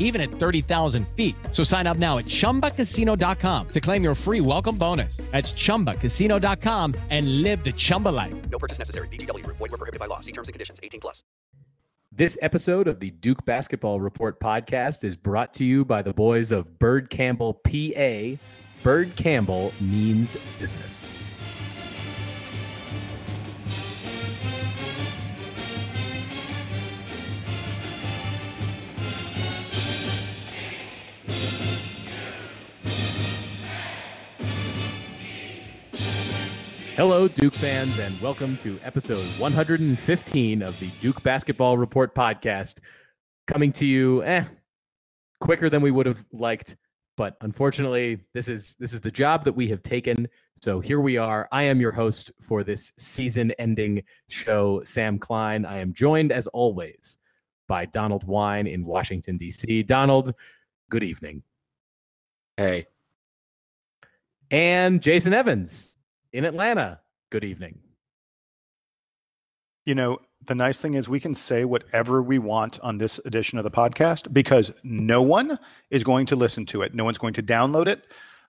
even at 30,000 feet. So sign up now at chumbacasino.com to claim your free welcome bonus. That's chumbacasino.com and live the Chumba life. No purchase necessary. VGW Group. Void were prohibited by law. See terms and conditions. 18 plus. This episode of the Duke Basketball Report podcast is brought to you by the boys of Bird Campbell, PA. Bird Campbell means business. Hello, Duke fans, and welcome to episode 115 of the Duke Basketball Report podcast. Coming to you, eh, quicker than we would have liked, but unfortunately, this is this is the job that we have taken. So here we are. I am your host for this season-ending show, Sam Klein. I am joined, as always, by Donald Wine in Washington D.C. Donald, good evening, Hey, and Jason Evans in Atlanta. Good evening. you know, the nice thing is we can say whatever we want on this edition of the podcast because no one is going to listen to it. No one's going to download it.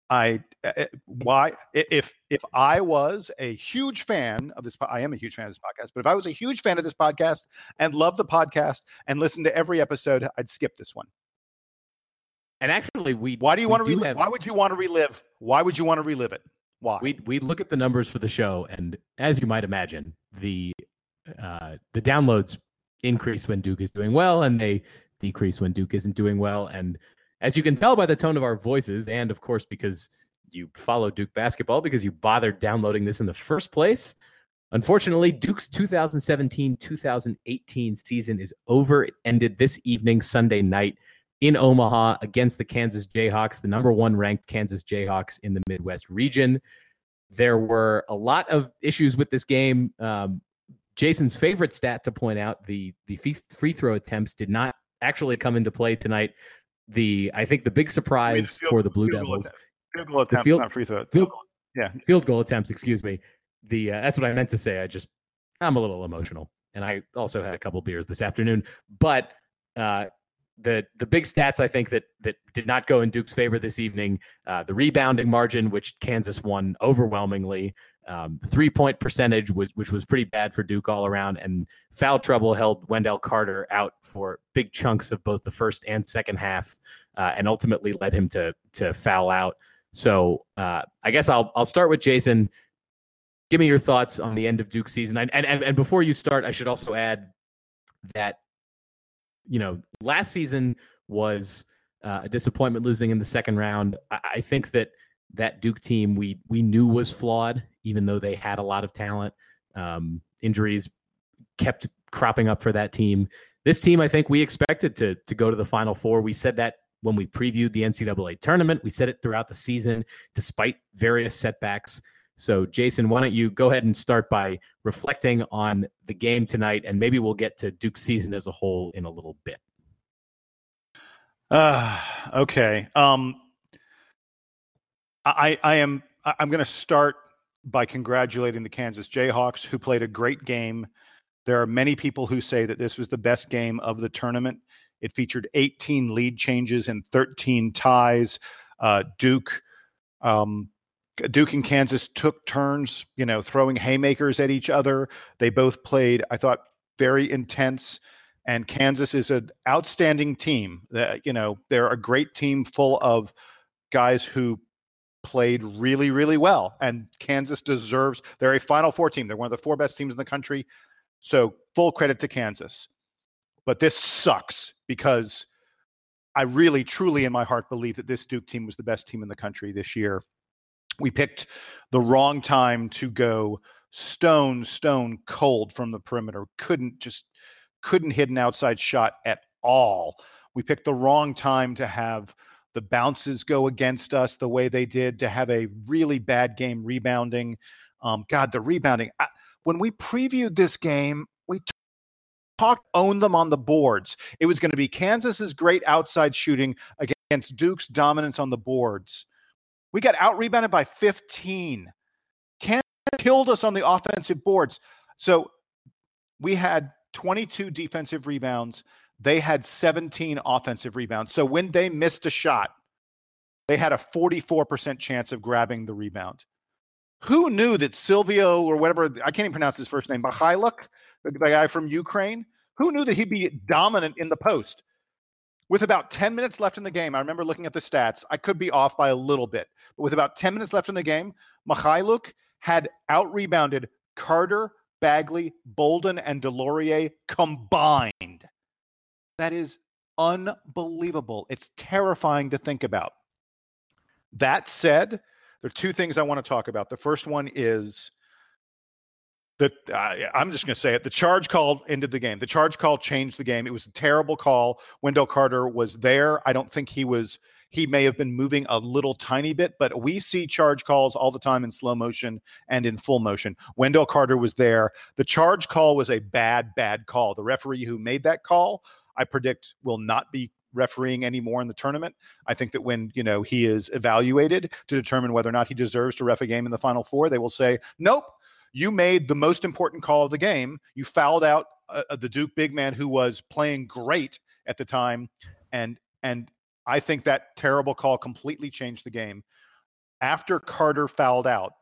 I uh, why if if I was a huge fan of this, I am a huge fan of this podcast. But if I was a huge fan of this podcast and loved the podcast and listened to every episode, I'd skip this one. And actually, we Why do you want to relive? have- Why would you want to relive? Why would you want to relive it? Why? we we look at the numbers for the show, and as you might imagine, the uh, the downloads increase when Duke is doing well, and they decrease when Duke isn't doing well. And as you can tell by the tone of our voices, and of course because you follow Duke basketball, because you bothered downloading this in the first place. Unfortunately, Duke's 2017-2018 season is over. It ended this evening, Sunday night in Omaha against the Kansas Jayhawks, the number one ranked Kansas Jayhawks in the Midwest region. There were a lot of issues with this game. Um, Jason's favorite stat to point out: the the free throw attempts did not actually come into play tonight. The I think the big I mean, surprise field- for the Blue field Devils, Field goal attempts, field- not free throw. field- Yeah. field goal attempts. Excuse me. The uh, that's what I meant to say. I just I'm a little emotional, and I also had a couple beers this afternoon. But uh, the the big stats I think that that did not go in Duke's favor this evening. Uh, the rebounding margin, which Kansas won overwhelmingly. Um, the three point percentage was which was pretty bad for Duke all around, and foul trouble held Wendell Carter out for big chunks of both the first and second half, uh, and ultimately led him to to foul out. So uh, I guess I'll I'll start with Jason. Give me your thoughts on the end of Duke season, and and and before you start, I should also add that you know last season was uh, a disappointment losing in the second round. I, I think that that Duke team we we knew was flawed, even though they had a lot of talent. Um, injuries kept cropping up for that team. This team, I think, we expected to to go to the Final Four. We said that when we previewed the NCAA tournament. We said it throughout the season, despite various setbacks. So, Jason, why don't you go ahead and start by reflecting on the game tonight, and maybe we'll get to Duke season as a whole in a little bit. Uh, okay. Um, I, I am. I'm going to start by congratulating the Kansas Jayhawks, who played a great game. There are many people who say that this was the best game of the tournament. It featured 18 lead changes and 13 ties. Uh, Duke, um, Duke and Kansas took turns, you know, throwing haymakers at each other. They both played, I thought, very intense and Kansas is an outstanding team. That you know, they're a great team full of guys who played really, really well. And Kansas deserves. They're a Final Four team. They're one of the four best teams in the country. So full credit to Kansas. But this sucks because I really, truly, in my heart, believe that this Duke team was the best team in the country this year. We picked the wrong time to go stone, stone cold from the perimeter. Couldn't just couldn't hit an outside shot at all. We picked the wrong time to have the bounces go against us the way they did, to have a really bad game rebounding. Um, God, the rebounding. I, when we previewed this game, we talked own them on the boards. It was going to be Kansas's great outside shooting against Duke's dominance on the boards. We got out rebounded by 15. Kansas killed us on the offensive boards. So we had 22 defensive rebounds. They had 17 offensive rebounds. So when they missed a shot, they had a 44% chance of grabbing the rebound. Who knew that Silvio or whatever, I can't even pronounce his first name, Mykhailiuk, the guy from Ukraine, who knew that he'd be dominant in the post? With about 10 minutes left in the game, I remember looking at the stats. I could be off by a little bit, but with about 10 minutes left in the game, Mykhailiuk had out rebounded Carter, Bagley, Bolden, and DeLaurier combined. That is unbelievable. It's terrifying to think about. That said, there are two things I want to talk about. The first one is uh, I'm just going to say it. The charge call ended the game. The charge call changed the game. It was a terrible call. Wendell Carter was there. I don't think he was. He may have been moving a little tiny bit, but we see charge calls all the time in slow motion and in full motion. Wendell Carter was there. The charge call was a bad, bad call. The referee who made that call, I predict, will not be refereeing anymore in the tournament. I think that when you know he is evaluated to determine whether or not he deserves to ref a game in the final four, they will say, "Nope, you made the most important call of the game. You fouled out uh, uh, the Duke big man who was playing great at the time, and and I think that terrible call completely changed the game. After Carter fouled out,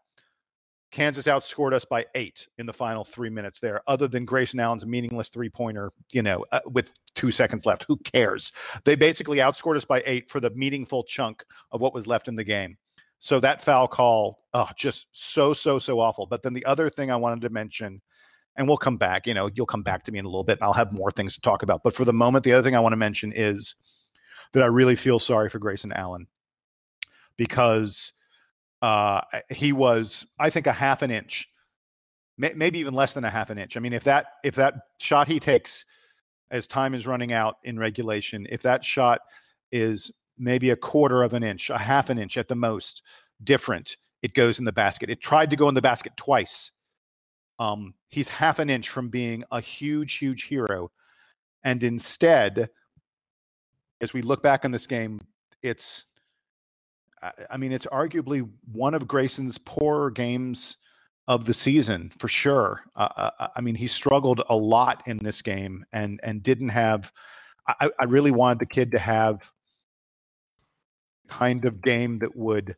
Kansas outscored us by eight in the final three minutes there, other than Grayson Allen's meaningless three pointer, you know, uh, with two seconds left. Who cares? They basically outscored us by eight for the meaningful chunk of what was left in the game. So that foul call, oh, just so, so, so awful. But then the other thing I wanted to mention, and we'll come back, you know, you'll come back to me in a little bit and I'll have more things to talk about. But for the moment, the other thing I want to mention is that I really feel sorry for Grayson Allen because uh, he was, I think, a half an inch, maybe even less than a half an inch. I mean, if that if that shot he takes as time is running out in regulation, if that shot is maybe a quarter of an inch, a half an inch at the most different, it goes in the basket. It tried to go in the basket twice. Um, he's half an inch from being a huge, huge hero. And instead, as we look back on this game, it's, I mean, it's arguably one of Grayson's poorer games of the season for sure. Uh, uh, uh, I mean, he struggled a lot in this game and and didn't have. I, I really wanted the kid to have kind of game that would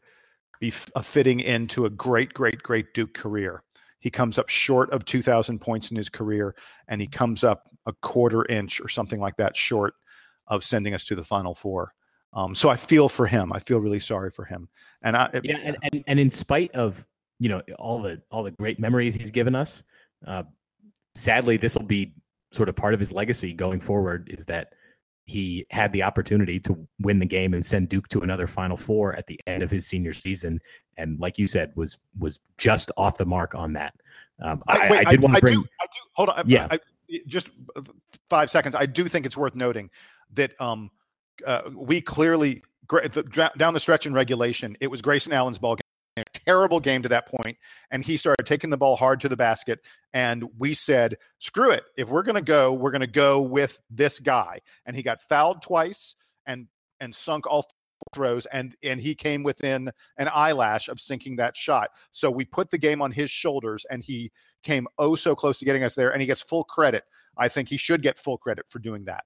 be a fitting into a great, great, great Duke career. He comes up short of 2,000 points in his career, and he comes up a quarter inch or something like that short of sending us to the Final Four. Um, so I feel for him. I feel really sorry for him. And I, yeah, and, and, and in spite of you know all the all the great memories he's given us, uh, sadly, this will be sort of part of his legacy going forward. Is that he had the opportunity to win the game and send Duke to another Final Four at the end of his senior season, and like you said, was was just off the mark on that. Um, I, wait, I, did want to bring. Do, I do, hold on. Yeah. I, just five seconds. I do think it's worth noting that um, uh, we clearly down the stretch in regulation, it was Grayson Allen's ball a terrible game to that point, and he started taking the ball hard to the basket. And we said, "Screw it! If we're going to go, we're going to go with this guy." And he got fouled twice and and sunk all throws, and and he came within an eyelash of sinking that shot. So we put the game on his shoulders, and he came oh so close to getting us there, and he gets full credit. I think he should get full credit for doing that.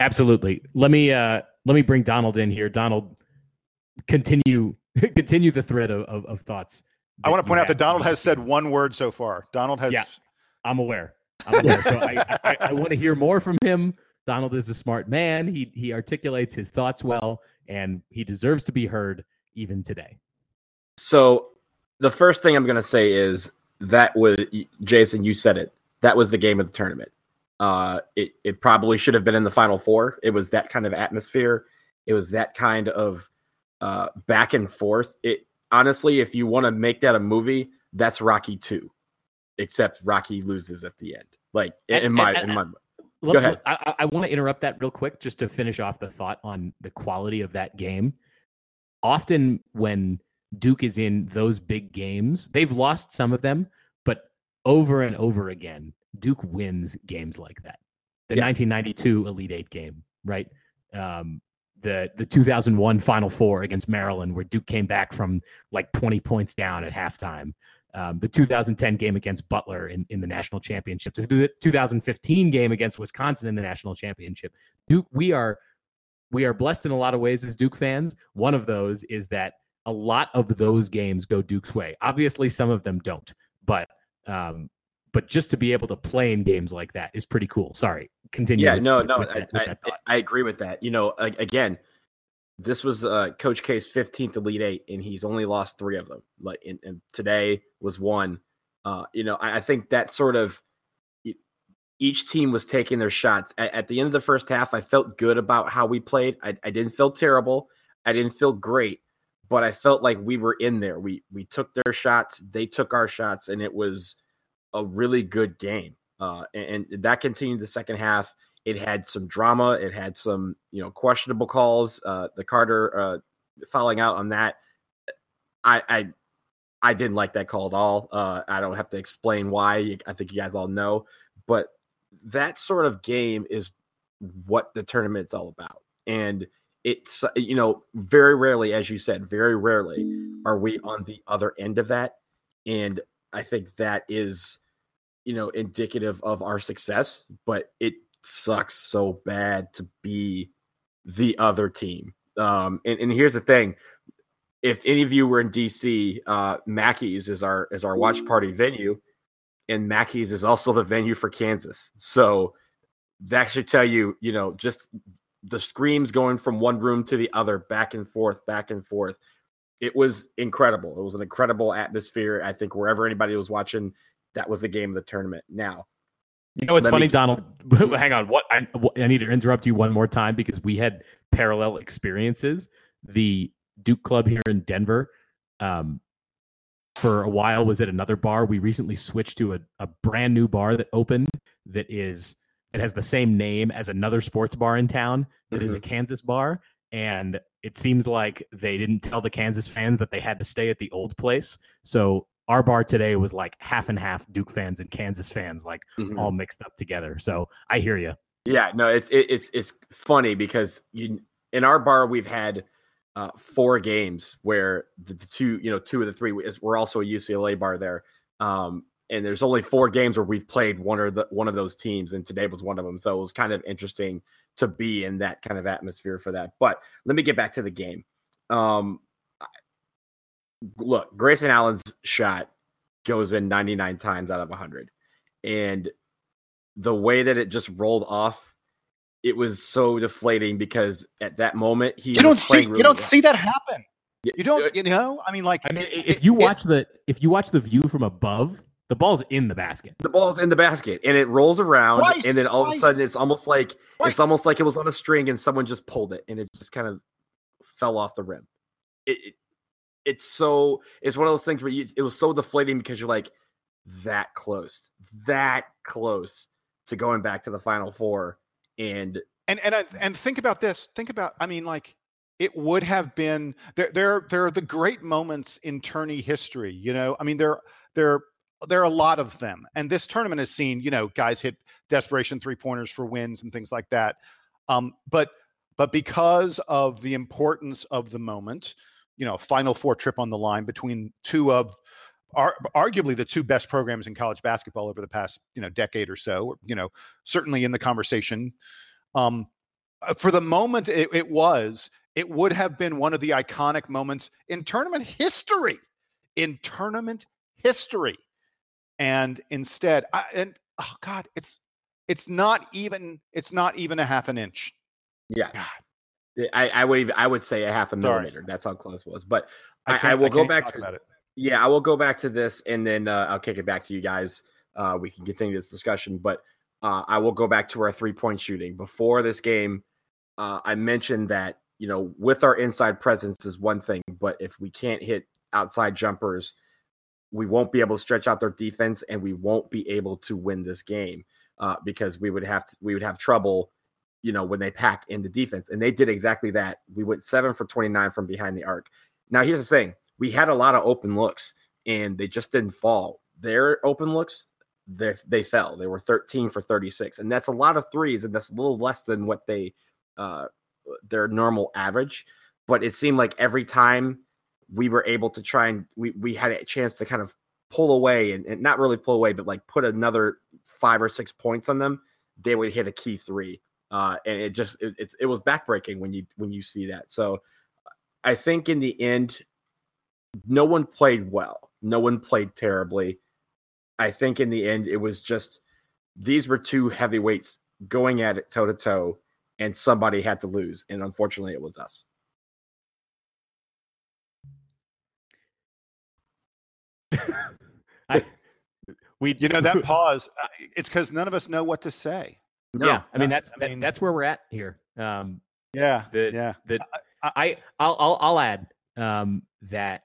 Absolutely. Let me uh let me bring Donald in here. Donald, continue continue the thread of, of, of thoughts. I want to point out that Donald has said one word so far. Donald has. Yeah, I'm aware. I'm aware. so I, I, I want to hear more from him. Donald is a smart man. He he articulates his thoughts well, and he deserves to be heard even today. So, the first thing I'm going to say is that was Jason. You said it. That was the game of the tournament. Uh, it it probably should have been in the final four. It was that kind of atmosphere. It was that kind of uh, back and forth. It honestly, if you want to make that a movie, that's Rocky two, except Rocky loses at the end. Like in, my and, in my. Let, Go ahead. I, I want to interrupt that real quick just to finish off the thought on the quality of that game. Often when Duke is in those big games, they've lost some of them, but over and over again, Duke wins games like that. The yeah. 1992 Elite Eight game, right? Um, the the 2001 Final Four against Maryland, where Duke came back from like 20 points down at halftime. Um, the 2010 game against Butler in, in the national championship, the 2015 game against Wisconsin in the national championship. Duke, we are we are blessed in a lot of ways as Duke fans. One of those is that a lot of those games go Duke's way. Obviously, some of them don't, but um, but just to be able to play in games like that is pretty cool. Sorry, continue. Yeah, with, no, no, I, I, I, agree with that. You know, again, this was uh, Coach K's 15th Elite Eight, and he's only lost three of them. Like, and, and today was one. Uh, you know, I, I, think that sort of each team was taking their shots. At, at, the end of the first half, I felt good about how we played. I, I didn't feel terrible. I didn't feel great, but I felt like we were in there. We we took their shots, they took our shots, and it was a really good game. Uh, and, and, that continued the second half. It had some drama. It had some, you know, questionable calls. Uh, the Carter uh, out on that. I, I, I didn't like that call at all. Uh, I don't have to explain why. I think you guys all know. But that sort of game is what the tournament's all about. And it's, you know, very rarely, as you said, very rarely are we on the other end of that. And I think that is you know, indicative of our success, but it sucks so bad to be the other team. Um, and, and here's the thing: if any of you were in DC, uh, Mackey's is our is our watch party venue, and Mackey's is also the venue for Kansas. So that should tell you, you know, just the screams going from one room to the other, back and forth, back and forth. It was incredible. It was an incredible atmosphere. I think wherever anybody was watching that was the game of the tournament. Now, you know, it's funny, me... Donald. hang on. What I, I need to interrupt you one more time because we had parallel experiences. The Duke Club here in Denver, um, for a while was at another bar. We recently switched to a, a brand new bar that opened that is it has the same name as another sports bar in town that mm-hmm. is a mm-hmm. Kansas bar. And it seems like they didn't tell the Kansas fans that they had to stay at the old place. So our bar today was like half and half Duke fans and Kansas fans, like mm-hmm. all mixed up together. So I hear you. Yeah, no, it's it's it's funny because you in our bar we've had uh, four games where the, the, two, you know, two of the three is we're also a UCLA bar there, um, and there's only four games where we've played one or the one of those teams, and today was one of them. So it was kind of interesting to be in that kind of atmosphere for that. But let me get back to the game. Um, look, Grayson Allen's shot goes in 99 times out of 100. And the way that it just rolled off, it was so deflating because at that moment he you don't see really you don't well. see that happen. You don't uh, you know I mean like I mean if you watch it, the if you watch the view from above the ball's in the basket. The ball's in the basket and it rolls around twice, and then all twice. of a sudden it's almost like twice. it's almost like it was on a string and someone just pulled it and it just kind of fell off the rim. It, it, it's so it's one of those things where you, it was so deflating because you're like that close, that close to going back to the final four, and and and and think about this. Think about, I mean, like it would have been there. There, there are the great moments in tourney history. You know, I mean, there, there, there are a lot of them, and this tournament has seen, you know, guys hit desperation three pointers for wins and things like that. Um, but but because of the importance of the moment, you know final four trip on the line between two of are arguably the two best programs in college basketball over the past you know decade or so you know certainly in the conversation. Um uh, for the moment it, it was it would have been one of the iconic moments in tournament history in tournament history. And instead I, and oh god it's it's not even it's not even a half an inch. Yeah. God. I, I would even, I would say a half a millimeter. Sorry. That's how close it was. But I, I, I will go back to. Yeah, I will go back to this and then uh, I'll kick it back to you guys. Uh, we can continue this discussion, but uh, I will go back to our three point shooting. Before this game, uh, I mentioned that, you know, with our inside presence is one thing, but if we can't hit outside jumpers, we won't be able to stretch out their defense and we won't be able to win this game uh, because we would have to, we would have trouble, you know, when they pack in the defense. And they did exactly that. We went seven for 29 from behind the arc. Now, here's the thing we had a lot of open looks and they just didn't fall. Their open looks, they, they fell. They were 13 for 36. And that's a lot of threes. And that's a little less than what they, uh, their normal average. But it seemed like every time we were able to try and we, we had a chance to kind of pull away and, and not really pull away, but like put another five or six points on them, they would hit a key three. Uh, and it just it, it, it was backbreaking when you when you see that. So I think in the end, no one played well. No one played terribly. I think in the end, it was just these were two heavyweights going at it toe to toe, and somebody had to lose. And unfortunately, it was us. I, we, You know that pause. It's because none of us know what to say. No, yeah, I mean that's I that- that's where we're at here. Um, Yeah, the yeah. the I- I I'll I'll, I'll add um, that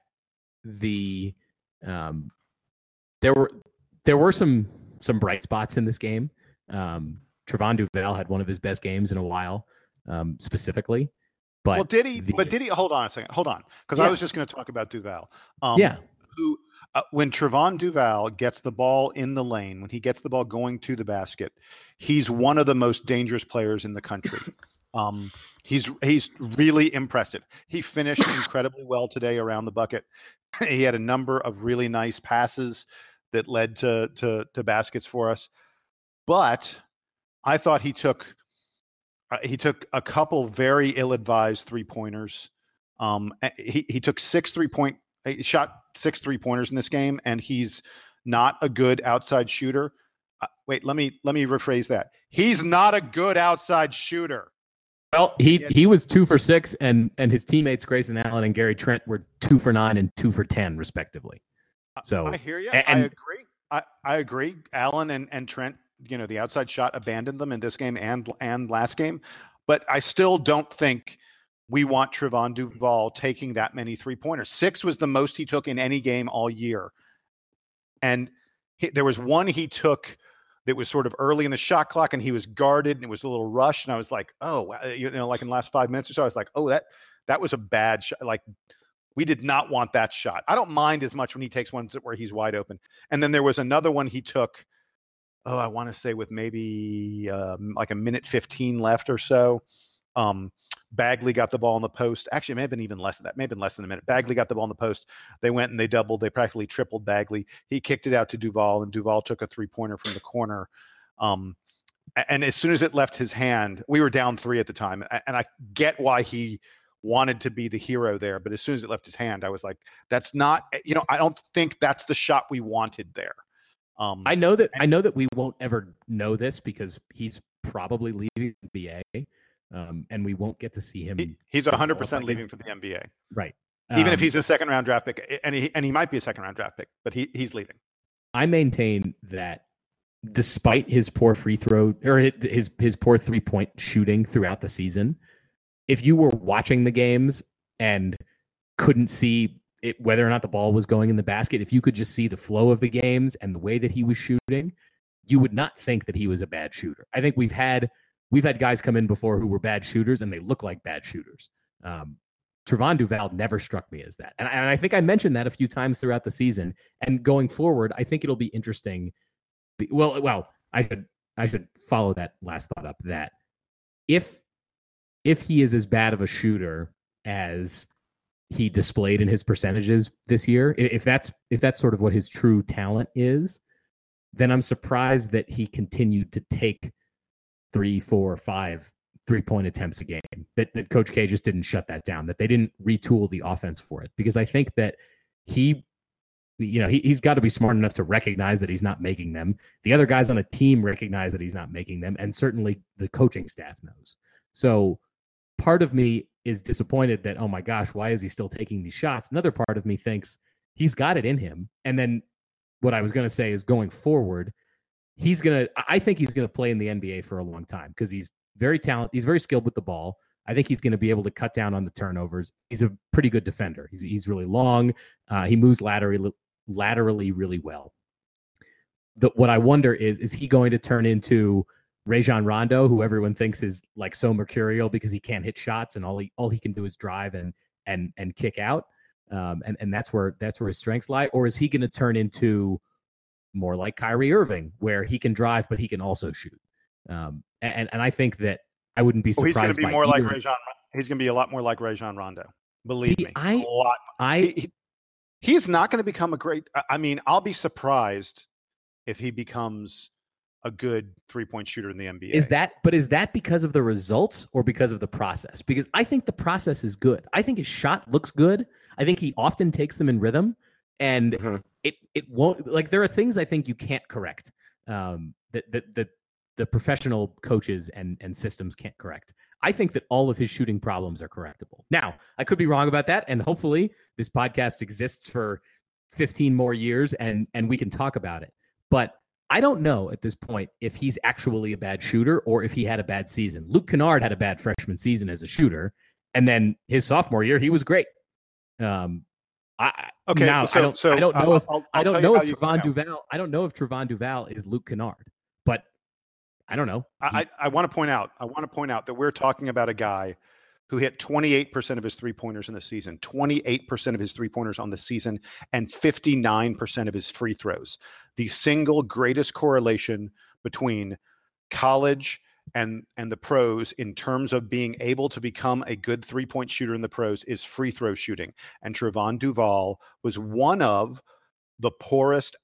the um, there were there were some some bright spots in this game. Um, Trevon Duval had one of his best games in a while, um, specifically. But well, did he? the- but did he? Hold on a second. Hold on, because I was just going to talk about Duval. Um, Yeah. Who, uh, when Trevon Duval gets the ball in the lane, when he gets the ball going to the basket, he's one of the most dangerous players in the country. Um, he's he's really impressive. He finished incredibly well today around the bucket. he had a number of really nice passes that led to to to baskets for us. But I thought he took uh, he took a couple very ill-advised three pointers. Um, he he took six three point he shot six three pointers in this game, and he's not a good outside shooter. Uh, wait, let me let me rephrase that. He's not a good outside shooter. Well, he he was two for six, and and his teammates Grayson Allen and Gary Trent were two for nine and two for ten, respectively. So I hear you. a- I and- agree. I, I agree. Allen and, and Trent, you know, the outside shot abandoned them in this game and and last game. But I still don't think we want Trevon Duval taking that many three pointers. Six was the most he took in any game all year. And he, there was one he took that was sort of early in the shot clock and he was guarded and it was a little rushed. And I was like, oh, you know, like in the last five minutes or so, I was like, oh, that that was a bad shot. Like we did not want that shot. I don't mind as much when he takes ones where he's wide open. And then there was another one he took. Oh, I want to say with maybe um, like a minute 15 left or so. Um, Bagley got the ball in the post. Actually, it may have been even less than that. May have been less than a minute. Bagley got the ball in the post. They went and they doubled. They practically tripled Bagley. He kicked it out to Duval, and Duval took a three pointer from the corner. Um, and as soon as it left his hand, we were down three at the time. And I get why he wanted to be the hero there. But as soon as it left his hand, I was like, that's not, you know, I don't think that's the shot we wanted there. Um, I know that I know that we won't ever know this because he's probably leaving the NBA, um, and we won't get to see him. he- he's develop 100% leaving for the NBA. Right. Even if Um, he's a second round draft pick, and he, and he might be a second round draft pick, but he, he's leaving. I maintain that despite his poor free throw or his his poor three point shooting throughout the season, if you were watching the games and couldn't see it, whether or not the ball was going in the basket, if you could just see the flow of the games and the way that he was shooting, you would not think that he was a bad shooter. I think we've had we've had guys come in before who were bad shooters and they look like bad shooters. Um, Trevon Duval never struck me as that, and, and I think I mentioned that a few times throughout the season. And going forward, I think it'll be interesting. Well, well, I should I should follow that last thought up that if if he is as bad of a shooter as he displayed in his percentages this year, if that's if that's sort of what his true talent is, then I'm surprised that he continued to take three, four, five three point attempts a game. That that Coach K just didn't shut that down. That they didn't retool the offense for it because I think that he. You know, he, he's got to be smart enough to recognize that he's not making them. The other guys on the team recognize that he's not making them, and certainly the coaching staff knows. So part of me is disappointed that, oh my gosh, why is he still taking these shots? Another part of me thinks he's got it in him. And then what I was going to say is going forward, he's going to, I think he's going to play in the NBA for a long time because he's very talented. He's very skilled with the ball. I think he's going to be able to cut down on the turnovers. He's a pretty good defender. He's, he's really long. Uh, he moves laterally, laterally really well. The, what I wonder is, is he going to turn into Rajon Rondo, who everyone thinks is like so mercurial because he can't hit shots and all he all he can do is drive and and and kick out, um, and and that's where that's where his strengths lie, or is he going to turn into more like Kyrie Irving, where he can drive but he can also shoot? Um, and and I think that I wouldn't be surprised. Well, he's going to be more like Rajon. He's going to be a lot more like Rajon Rondo. Believe See, me, I, a lot. I He, he- he's not going to become a great. I- mean, I'll be surprised if he becomes a good three point shooter in the NBA. Is that but is that because of the results or because of the process? Because I think the process is good. I think his shot looks good. I think he often takes them in rhythm and Mhm. It it won't like there are things I think you can't correct. Um that that that the professional coaches and and systems can't correct. I think that all of his shooting problems are correctable. Now, I could be wrong about that and hopefully this podcast exists for 15 more years and and we can talk about it. But I don't know at this point if he's actually a bad shooter or if he had a bad season. Luke Kennard had a bad freshman season as a shooter, and then his sophomore year he was great. Um, I okay? now so, I don't so I don't I'll- know if I'll- I I'll don't know if Trevon. Duval I don't know if Trevon Duval is Luke Kennard, but I don't know. He- I, I, I want to point out. I want to point out that we're talking about a guy who hit 28% of his three pointers in the season, 28% of his three pointers on the season, and 59% of his free throws. The single greatest correlation between college and and the pros in terms of being able to become a good three point shooter in the pros is free throw shooting. And Trevon Duval was one of the poorest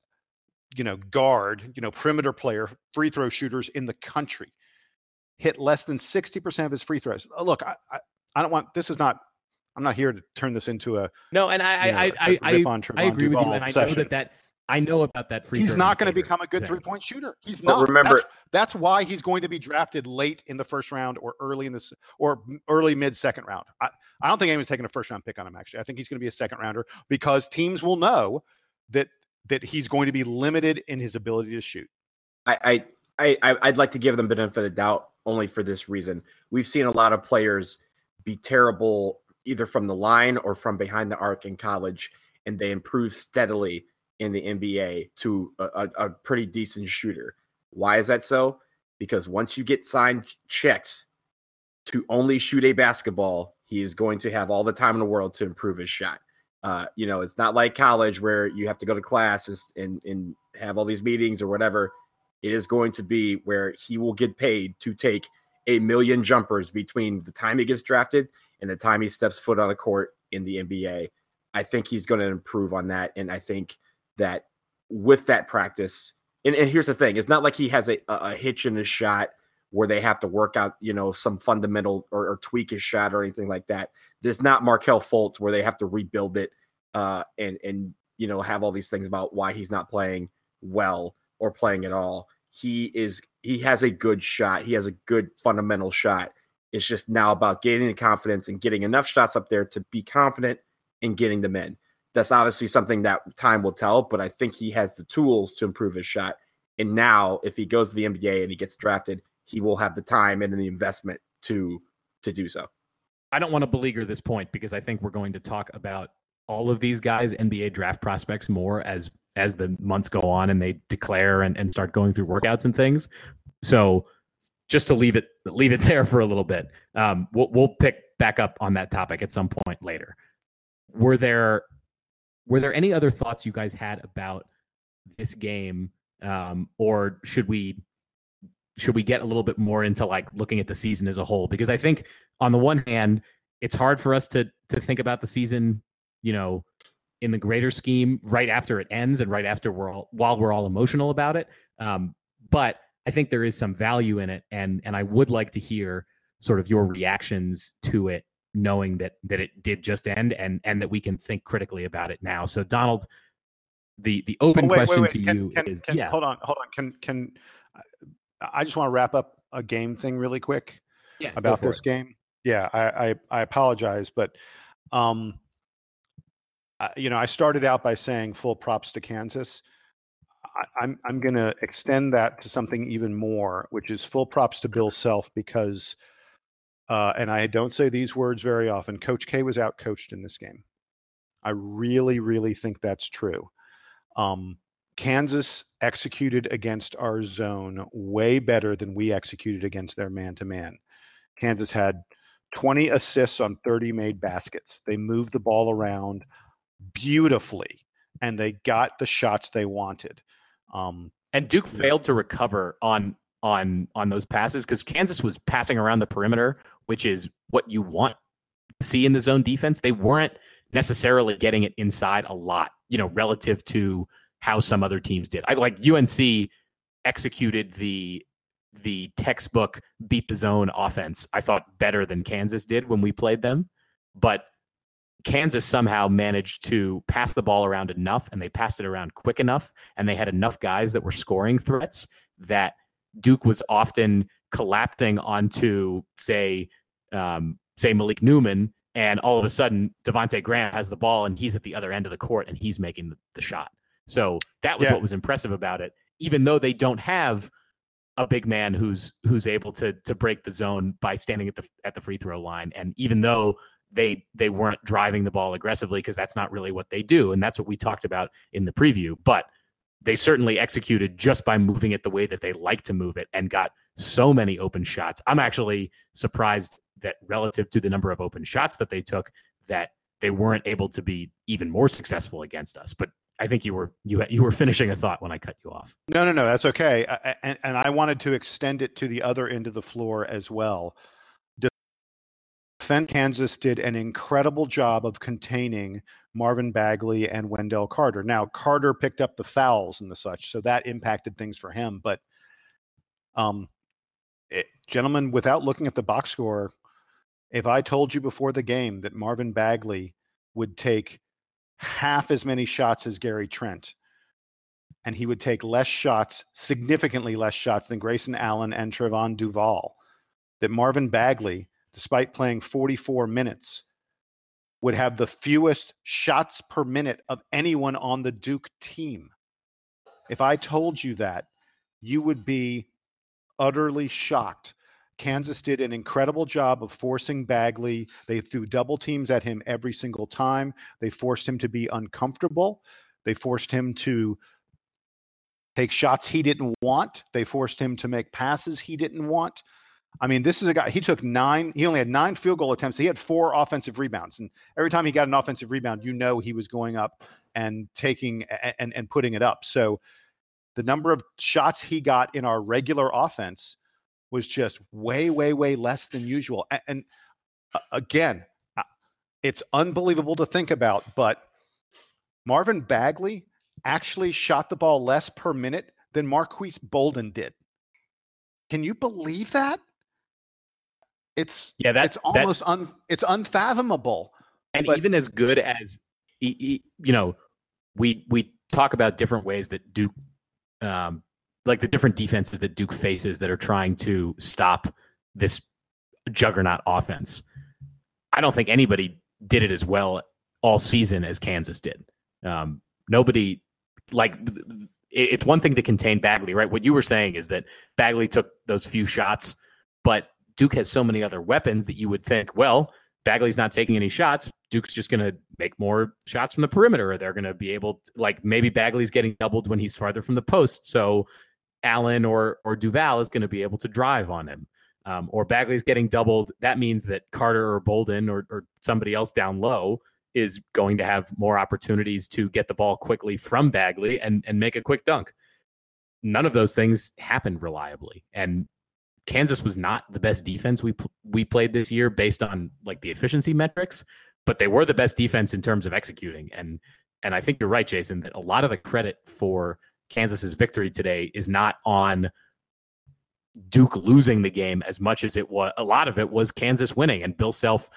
you know, guard, you know, perimeter player, free throw shooters in the country. Hit less than 60% of his free throws. Uh, Look, I, I, I don't want this is not I'm not here to turn this into a no, and I you know, I I I, I agree with you, Duval and I know session. that that I know about that free. He's not going to become a good three point shooter. He's But not. remember- that's, that's why he's going to be drafted late in the first round or early in this or early mid second round. I, I don't think anyone's taking a first round pick on him. Actually, I think he's going to be a second rounder because teams will know that that he's going to be limited in his ability to shoot. I, I, I, I'd like to give them benefit of the doubt only for this reason. We've seen a lot of players be terrible either from the line or from behind the arc in college, and they improve steadily in the NBA to a, a, a pretty decent shooter. Why is that so? Because once you get signed checks to only shoot a basketball, he is going to have all the time in the world to improve his shot. Uh, you know, it's not like college where you have to go to classes and, and have all these meetings or whatever. It is going to be where he will get paid to take a million jumpers between the time he gets drafted and the time he steps foot on the court in the NBA. I think he's going to improve on that. And I think that with that practice, and, and here's the thing it's not like he has a, a hitch in his shot where they have to work out, you know, some fundamental or, or tweak his shot or anything like that. There's not Markelle Fultz where they have to rebuild it uh, and and you know have all these things about why he's not playing well or playing at all. He is he has a good shot. He has a good fundamental shot. It's just now about gaining the confidence and getting enough shots up there to be confident in getting them in. That's obviously something that time will tell, but I think he has the tools to improve his shot. And now, if he goes to the NBA and he gets drafted, he will have the time and the investment to to do so. I don't want to beleaguer this point because I think we're going to talk about all of these guys, NBA draft prospects, more as as the months go on and they declare and, and start going through workouts and things. So just to leave it leave it there for a little bit. Um, we'll we'll pick back up on that topic at some point later. Were there were there any other thoughts you guys had about this game, um, or should we should we get a little bit more into like looking at the season as a whole? Because I think on the one hand, it's hard for us to to think about the season, you know, in the greater scheme right after it ends and right after we're all while we're all emotional about it. Um, but I think there is some value in it, and and I would like to hear sort of your reactions to it, knowing that that it did just end and and that we can think critically about it now. So Donald, the the open Oh, wait, wait, question wait. to Can- you can- is can- yeah Hold on, hold on. Can can I- just want to wrap up a game thing really quick yeah about this it. game? Yeah, I, I I apologize, but um, uh, you know, I started out by saying full props to Kansas. I, I'm I'm going to extend that to something even more, which is full props to Bill Self because, uh, and I don't say these words very often. Coach K was out coached in this game. I really, really think that's true. Um, Kansas executed against our zone way better than we executed against their man to man. Kansas had 20 assists on 30 made baskets. They moved the ball around beautifully and they got the shots they wanted. Um, and Duke failed to recover on on on those passes because Kansas was passing around the perimeter, which is what you want to see in the zone defense. They weren't necessarily getting it inside a lot, you know, relative to how some other teams did. I like UNC executed the the textbook beat the zone offense. I thought better than Kansas did when we played them, but Kansas somehow managed to pass the ball around enough and they passed it around quick enough and they had enough guys that were scoring threats that Duke was often collapsing onto say um, say Malik Newman and all of a sudden Devonte Graham has the ball and he's at the other end of the court and he's making the, the shot. So that was yeah. what was impressive about it. Even though they don't have a big man who's who's able to to break the zone by standing at the at the free throw line, and even though they they weren't driving the ball aggressively because that's not really what they do, and that's what we talked about in the preview, but they certainly executed just by moving it the way that they like to move it and got so many open shots. I'm actually surprised that relative to the number of open shots that they took that they weren't able to be even more successful against us. But I think you were you you were finishing a thought when I cut you off. No, no, no, that's okay. I, and, and I wanted to extend it to the other end of the floor as well. Defend Kansas did an incredible job of containing Marvin Bagley and Wendell Carter. Now Carter picked up the fouls and the such, so that impacted things for him. But, um, it, gentlemen, without looking at the box score, if I told you before the game that Marvin Bagley would take half as many shots as Gary Trent. And he would take less shots, significantly less shots than Grayson Allen and Trevon Duval. That Marvin Bagley, despite playing 44 minutes, would have the fewest shots per minute of anyone on the Duke team. If I told you that, you would be utterly shocked Kansas did an incredible job of forcing Bagley. They threw double teams at him every single time. They forced him to be uncomfortable. They forced him to take shots he didn't want. They forced him to make passes he didn't want. I mean, this is a guy, he took nine, he only had nine field goal attempts. He had four offensive rebounds. And every time he got an offensive rebound, you know he was going up and taking and, and putting it up. So the number of shots he got in our regular offense was just way, way, way less than usual. And, and again, it's unbelievable to think about, but Marvin Bagley actually shot the ball less per minute than Marques Bolden did. Can you believe that? It's yeah, that's almost that, un it's unfathomable. And but, even as good as you know, we we talk about different ways that Duke um, like the different defenses that Duke faces that are trying to stop this juggernaut offense. I don't think anybody did it as well all season as Kansas did. Um, nobody like it's one thing to contain Bagley, right? What you were saying is that Bagley took those few shots, but Duke has so many other weapons that you would think, well, Bagley's not taking any shots. Duke's just going to make more shots from the perimeter, they're going to be able, to, like maybe Bagley's getting doubled when he's farther from the post, so Allen or or Duval is going to be able to drive on him. Um, or Bagley's getting doubled. That means that Carter or Bolden or, or somebody else down low is going to have more opportunities to get the ball quickly from Bagley and and make a quick dunk. None of those things happened reliably, and Kansas was not the best defense we we played this year based on like the efficiency metrics, but they were the best defense in terms of executing. And and I think you're right, Jason, that a lot of the credit for Kansas's victory today is not on Duke losing the game as much as it was. A lot of it was Kansas winning and Bill Self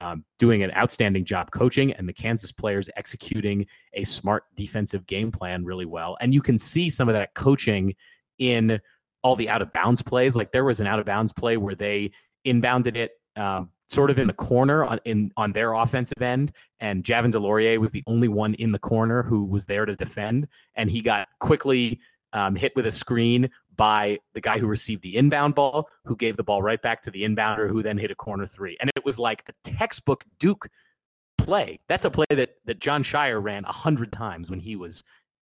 um, doing an outstanding job coaching and the Kansas players executing a smart defensive game plan really well. And you can see some of that coaching in all the out of bounds plays. Like there was an out of bounds play where they inbounded it um, sort of in the corner on in on their offensive end, and Javin DeLaurier was the only one in the corner who was there to defend, and he got quickly um, hit with a screen by the guy who received the inbound ball, who gave the ball right back to the inbounder, who then hit a corner three, and it was like a textbook Duke play. That's a play that that Jon Scheyer ran a hundred times when he was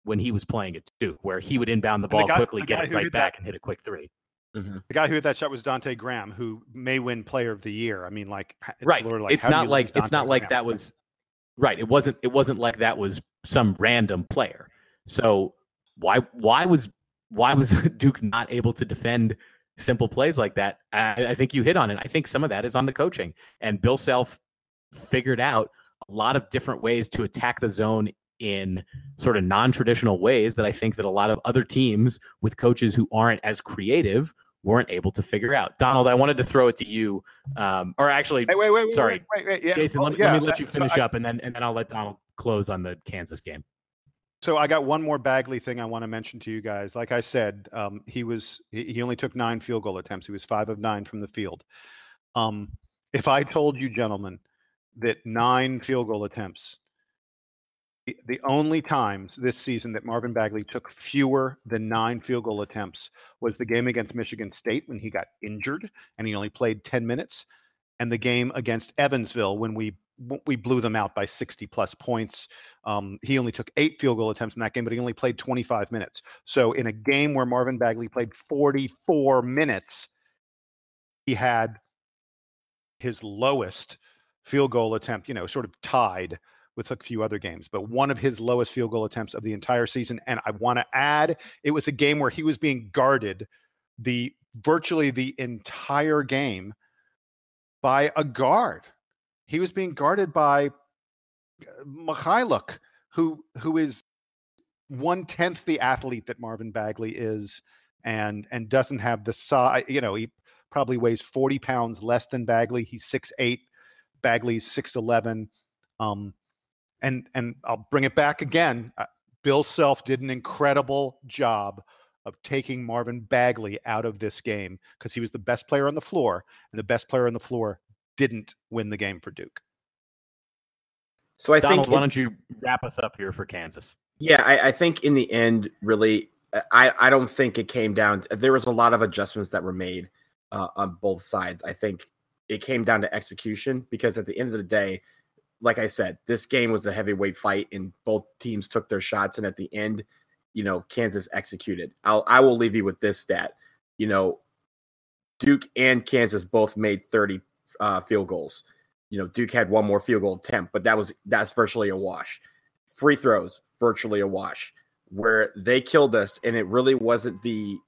when he was playing at Duke, where he would inbound the ball the guy, quickly, the get it right back, that, and hit a quick 3 mm-hmm. The guy who hit that shot was Devonte' Graham, who may win Player of the Year. I mean, like, it's right? Like, it's not like it's not like that was right. It wasn't. It wasn't like that was some random player. So why why was why was Duke not able to defend simple plays like that? I, I think you hit on it. I think some of that is on the coaching, and Bill Self figured out a lot of different ways to attack the zone in sort of non-traditional ways that I think that a lot of other teams with coaches who aren't as creative weren't able to figure out. Donald, I wanted to throw it to you, um, or actually, wait, wait, wait, sorry, wait, wait, yeah. Jason. let, me, yeah, let me let you finish so up, and then and then I'll let Donald close on the Kansas game. So I got one more Bagley thing I want to mention to you guys. Like I said, um, he was he only took nine field goal attempts. He was five of nine from the field. Um, if I told you, gentlemen, that nine field goal attempts the only times this season that Marvin Bagley took fewer than nine field goal attempts was the game against Michigan State when he got injured and he only played 10 minutes, and the game against Evansville when we we blew them out by 60 plus points. Um, he only took eight field goal attempts in that game, but he only played 25 minutes. So in a game where Marvin Bagley played 44 minutes, he had his lowest field goal attempt, you know, sort of tied with a few other games, but one of his lowest field goal attempts of the entire season. And I want to add, it was a game where he was being guarded the virtually the entire game by a guard. He was being guarded by uh, Mykhailiuk, who who is one tenth the athlete that Marvin Bagley is, and and doesn't have the size. You know, he probably weighs forty pounds less than Bagley. He's six eight. Bagley's six eleven. Um, and and I'll bring it back again. Uh, Bill Self did an incredible job of taking Marvin Bagley out of this game because he was the best player on the floor, and the best player on the floor didn't win the game for Duke. So I Donald, think, why don't you wrap us up here for Kansas? Yeah, I, I think in the end, really, I I don't think it came down. There was a lot of adjustments that were made uh, on both sides. I think it came down to execution because at the end of the day, like I said, this game was a heavyweight fight, and both teams took their shots. And at the end, you know, Kansas executed. I'll I will leave you with this stat. You know, Duke and Kansas both made 30 uh, field goals. You know, Duke had one more field goal attempt, but that was that's virtually a wash. Free throws, virtually a wash. Where they killed us, and it really wasn't the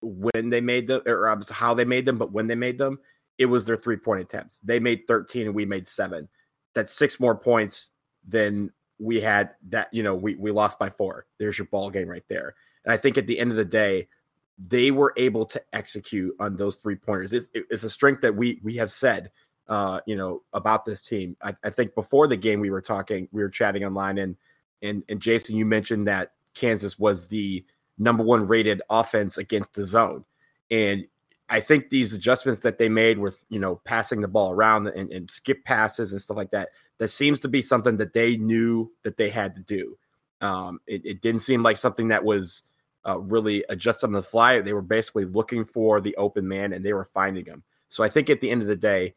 when they made them or how they made them, but when they made them, it was their three point attempts. They made 13 and we made seven that's six more points than we had that you know we we lost by four. There's your ball game right there. And i think at the end of the day they were able to execute on those three pointers. It's, it's a strength that we we have said uh you know about this team. I, I think before the game we were talking we were chatting online and and and jason you mentioned that kansas was the number one rated offense against the zone. And I think these adjustments that they made with you know passing the ball around and, and, skip passes and stuff like that, that seems to be something that they knew that they had to do. Um, it, it, didn't seem like something that was uh, really adjusted on the fly. They were basically looking for the open man and they were finding him. So I think at the end of the day,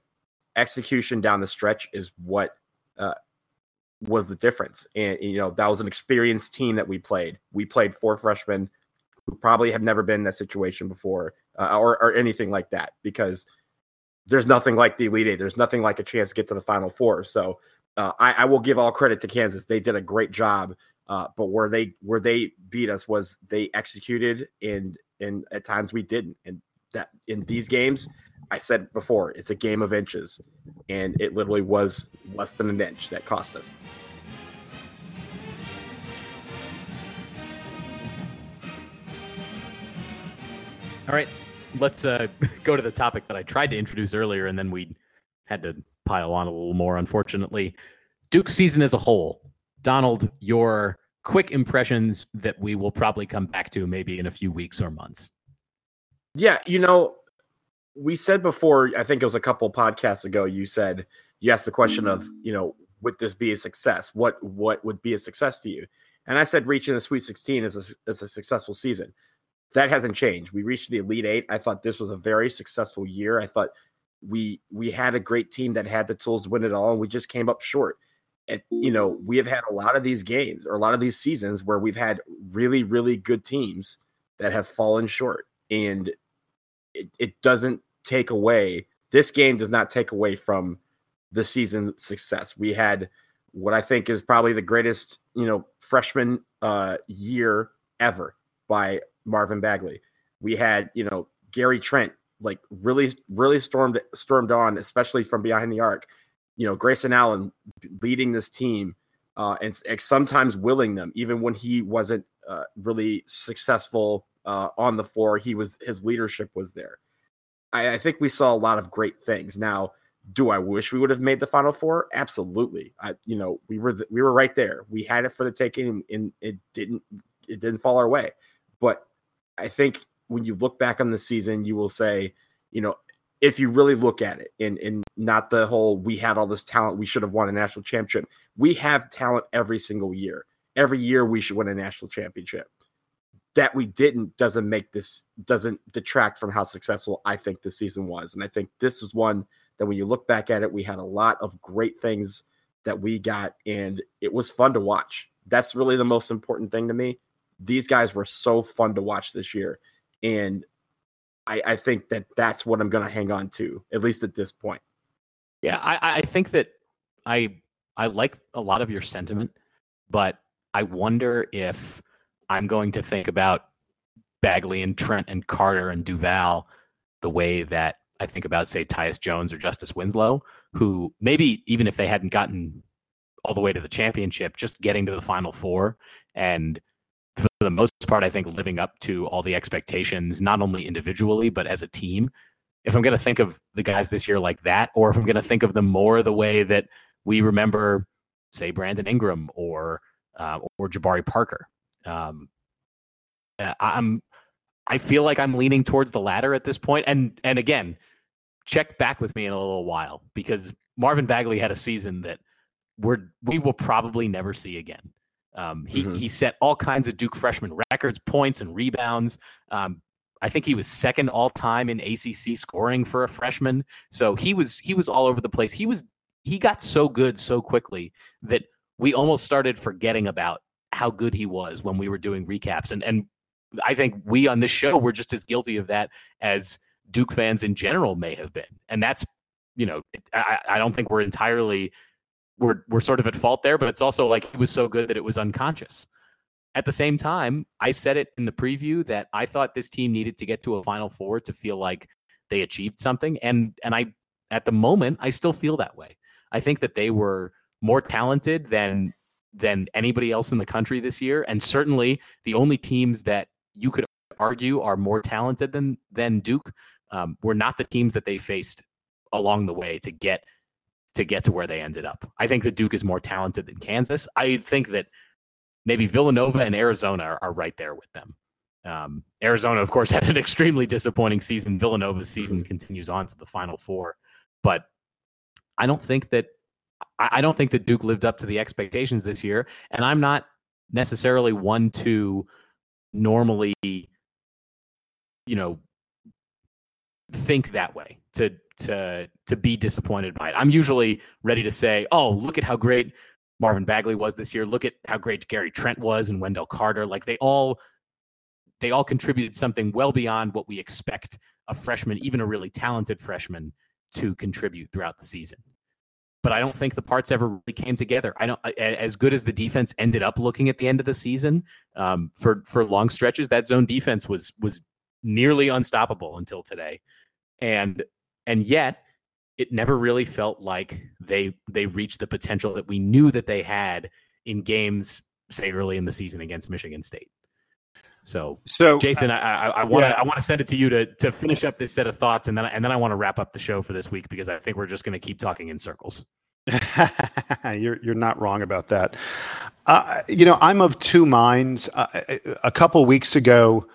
execution down the stretch is what uh, was the difference. And you know that was an experienced team that we played. We played four freshmen who probably have never been in that situation before uh, or, or anything like that because there's nothing like the Elite Eight. There's nothing like a chance to get to the Final Four. So uh, I, I, will give all credit to Kansas. They did a great job. Uh, but where they where they beat us was they executed and and at times we didn't. And that in these games, I said before, it's a game of inches, and it literally was less than an inch that cost us. All right, let's uh, go to the topic that I tried to introduce earlier, and then we had to pile on a little more, unfortunately. Duke season as a whole. Donald, your quick impressions that we will probably come back to maybe in a few weeks or months. Yeah, you know, we said before, I think it was a couple podcasts ago, you said you asked the question of, you know, would this be a success? What what would be a success to you? And I said reaching the Sweet 16 is a, is a successful season. That hasn't changed. We reached the Elite Eight. I thought this was a very successful year. I thought we we had a great team that had the tools to win it all, and we just came up short. And you know, we have had a lot of these games or a lot of these seasons where we've had really, really good teams that have fallen short. And it, it doesn't take away this game does not take away from the season's success. We had what I think is probably the greatest, you know, freshman uh, year ever by Marvin Bagley. We had, you know, Gary Trent like really, really stormed stormed on, especially from behind the arc. You know, Grayson Allen leading this team uh, and, and sometimes willing them, even when he wasn't uh, really successful uh, on the floor. He was his leadership was there. I, I think we saw a lot of great things. Now, do I wish we would have made the final four? Absolutely. I, you know, we were we were right there. We had it for the taking, and, and it didn't it didn't fall our way. But I think when you look back on the season, you will say, you know, if you really look at it, and not the whole we had all this talent, we should have won a national championship. We have talent every single year. Every year we should win a national championship that we didn't doesn't make this doesn't detract from how successful I think this season was. And I think this is one that when you look back at it, we had a lot of great things that we got, and it was fun to watch. That's really the most important thing to me. These guys were so fun to watch this year, and I, I think that that's what I'm going to hang on to, at least at this point. Yeah, I, I think that I I like a lot of your sentiment, but I wonder if I'm going to think about Bagley and Trent and Carter and Duval the way that I think about, say, Tyus Jones or Justice Winslow, who maybe even if they hadn't gotten all the way to the championship, just getting to the final four and for the most part, I think living up to all the expectations, not only individually, but as a team. If I'm going to think of the guys this year like that, or if I'm going to think of them more the way that we remember, say, Brandon Ingram or uh, or Jabari Parker, um, uh, I'm I feel like I'm leaning towards the latter at this point. And and again, check back with me in a little while because Marvin Bagley had a season that we're we will probably never see again. Um, he mm-hmm. he set all kinds of Duke freshman records, points and rebounds. Um, I think he was second all time in ACC scoring for a freshman. So he was he was all over the place. He was he got so good so quickly that we almost started forgetting about how good he was when we were doing recaps. And and I think we on this show were just as guilty of that as Duke fans in general may have been. And that's, you know, I, I don't think we're entirely we're we're sort of at fault there, but it's also like he was so good that it was unconscious. At the same time, I said it in the preview that I thought this team needed to get to a final four to feel like they achieved something. And and I at the moment I still feel that way. I think that they were more talented than than anybody else in the country this year, and certainly the only teams that you could argue are more talented than than Duke um, were not the teams that they faced along the way to get to get to where they ended up. I think that Duke is more talented than Kansas. I think that maybe Villanova and Arizona are, are right there with them. Um, Arizona, of course, had an extremely disappointing season. Villanova's season continues on to the Final Four, but I don't think that I don't think that Duke lived up to the expectations this year, and I'm not necessarily one to normally, you know, think that way to to to be disappointed by it. I'm usually ready to say, "Oh, look at how great Marvin Bagley was this year. Look at how great Gary Trent was and Wendell Carter. Like they all they all contributed something well beyond what we expect a freshman, even a really talented freshman, to contribute throughout the season but I don't think the parts ever really came together. I don't as good as the defense ended up looking at the end of the season um, for for long stretches. That zone defense was was nearly unstoppable until today, and and yet it never really felt like they they reached the potential that we knew that they had in games, say early in the season against Michigan State. So, so Jason, uh, I, I want to yeah. I want to send it to you to to finish up this set of thoughts, and then and then I want to wrap up the show for this week because I think we're just going to keep talking in circles. you're you're not wrong about that. Uh, you know, I'm of two minds. Uh, a couple weeks ago,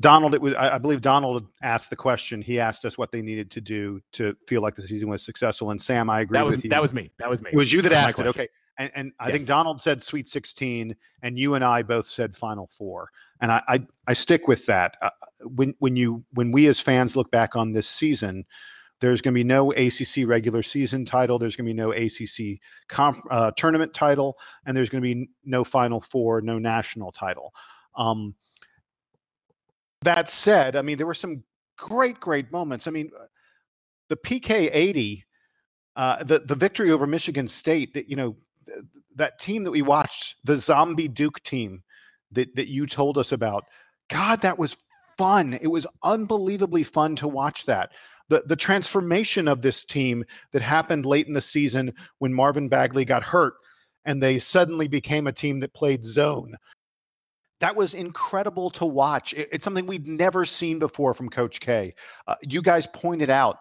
Donald, it was I believe Donald asked the question. He asked us what they needed to do to feel like the season was successful. And Sam, I agree that was, with you. That was me. That was me. It was you that That's asked it. Okay. And, and I yes. think Donald said Sweet 16, and you and I both said Final Four, and I I, I stick with that. Uh, when when you when we as fans look back on this season, there's going to be no ACC regular season title. There's going to be no ACC comp, uh, tournament title, and there's going to be no Final Four, no national title. Um, that said, I mean, there were some great, great moments. I mean, uh, the PK 80, uh, the, the victory over Michigan State, that, you know, th- that team that we watched, the zombie Duke team that, that you told us about, God, that was fun. It was unbelievably fun to watch that. The, the transformation of this team that happened late in the season when Marvin Bagley got hurt and they suddenly became a team that played zone that was incredible to watch. It, it's something we'd never seen before from Coach K. Uh, you guys pointed out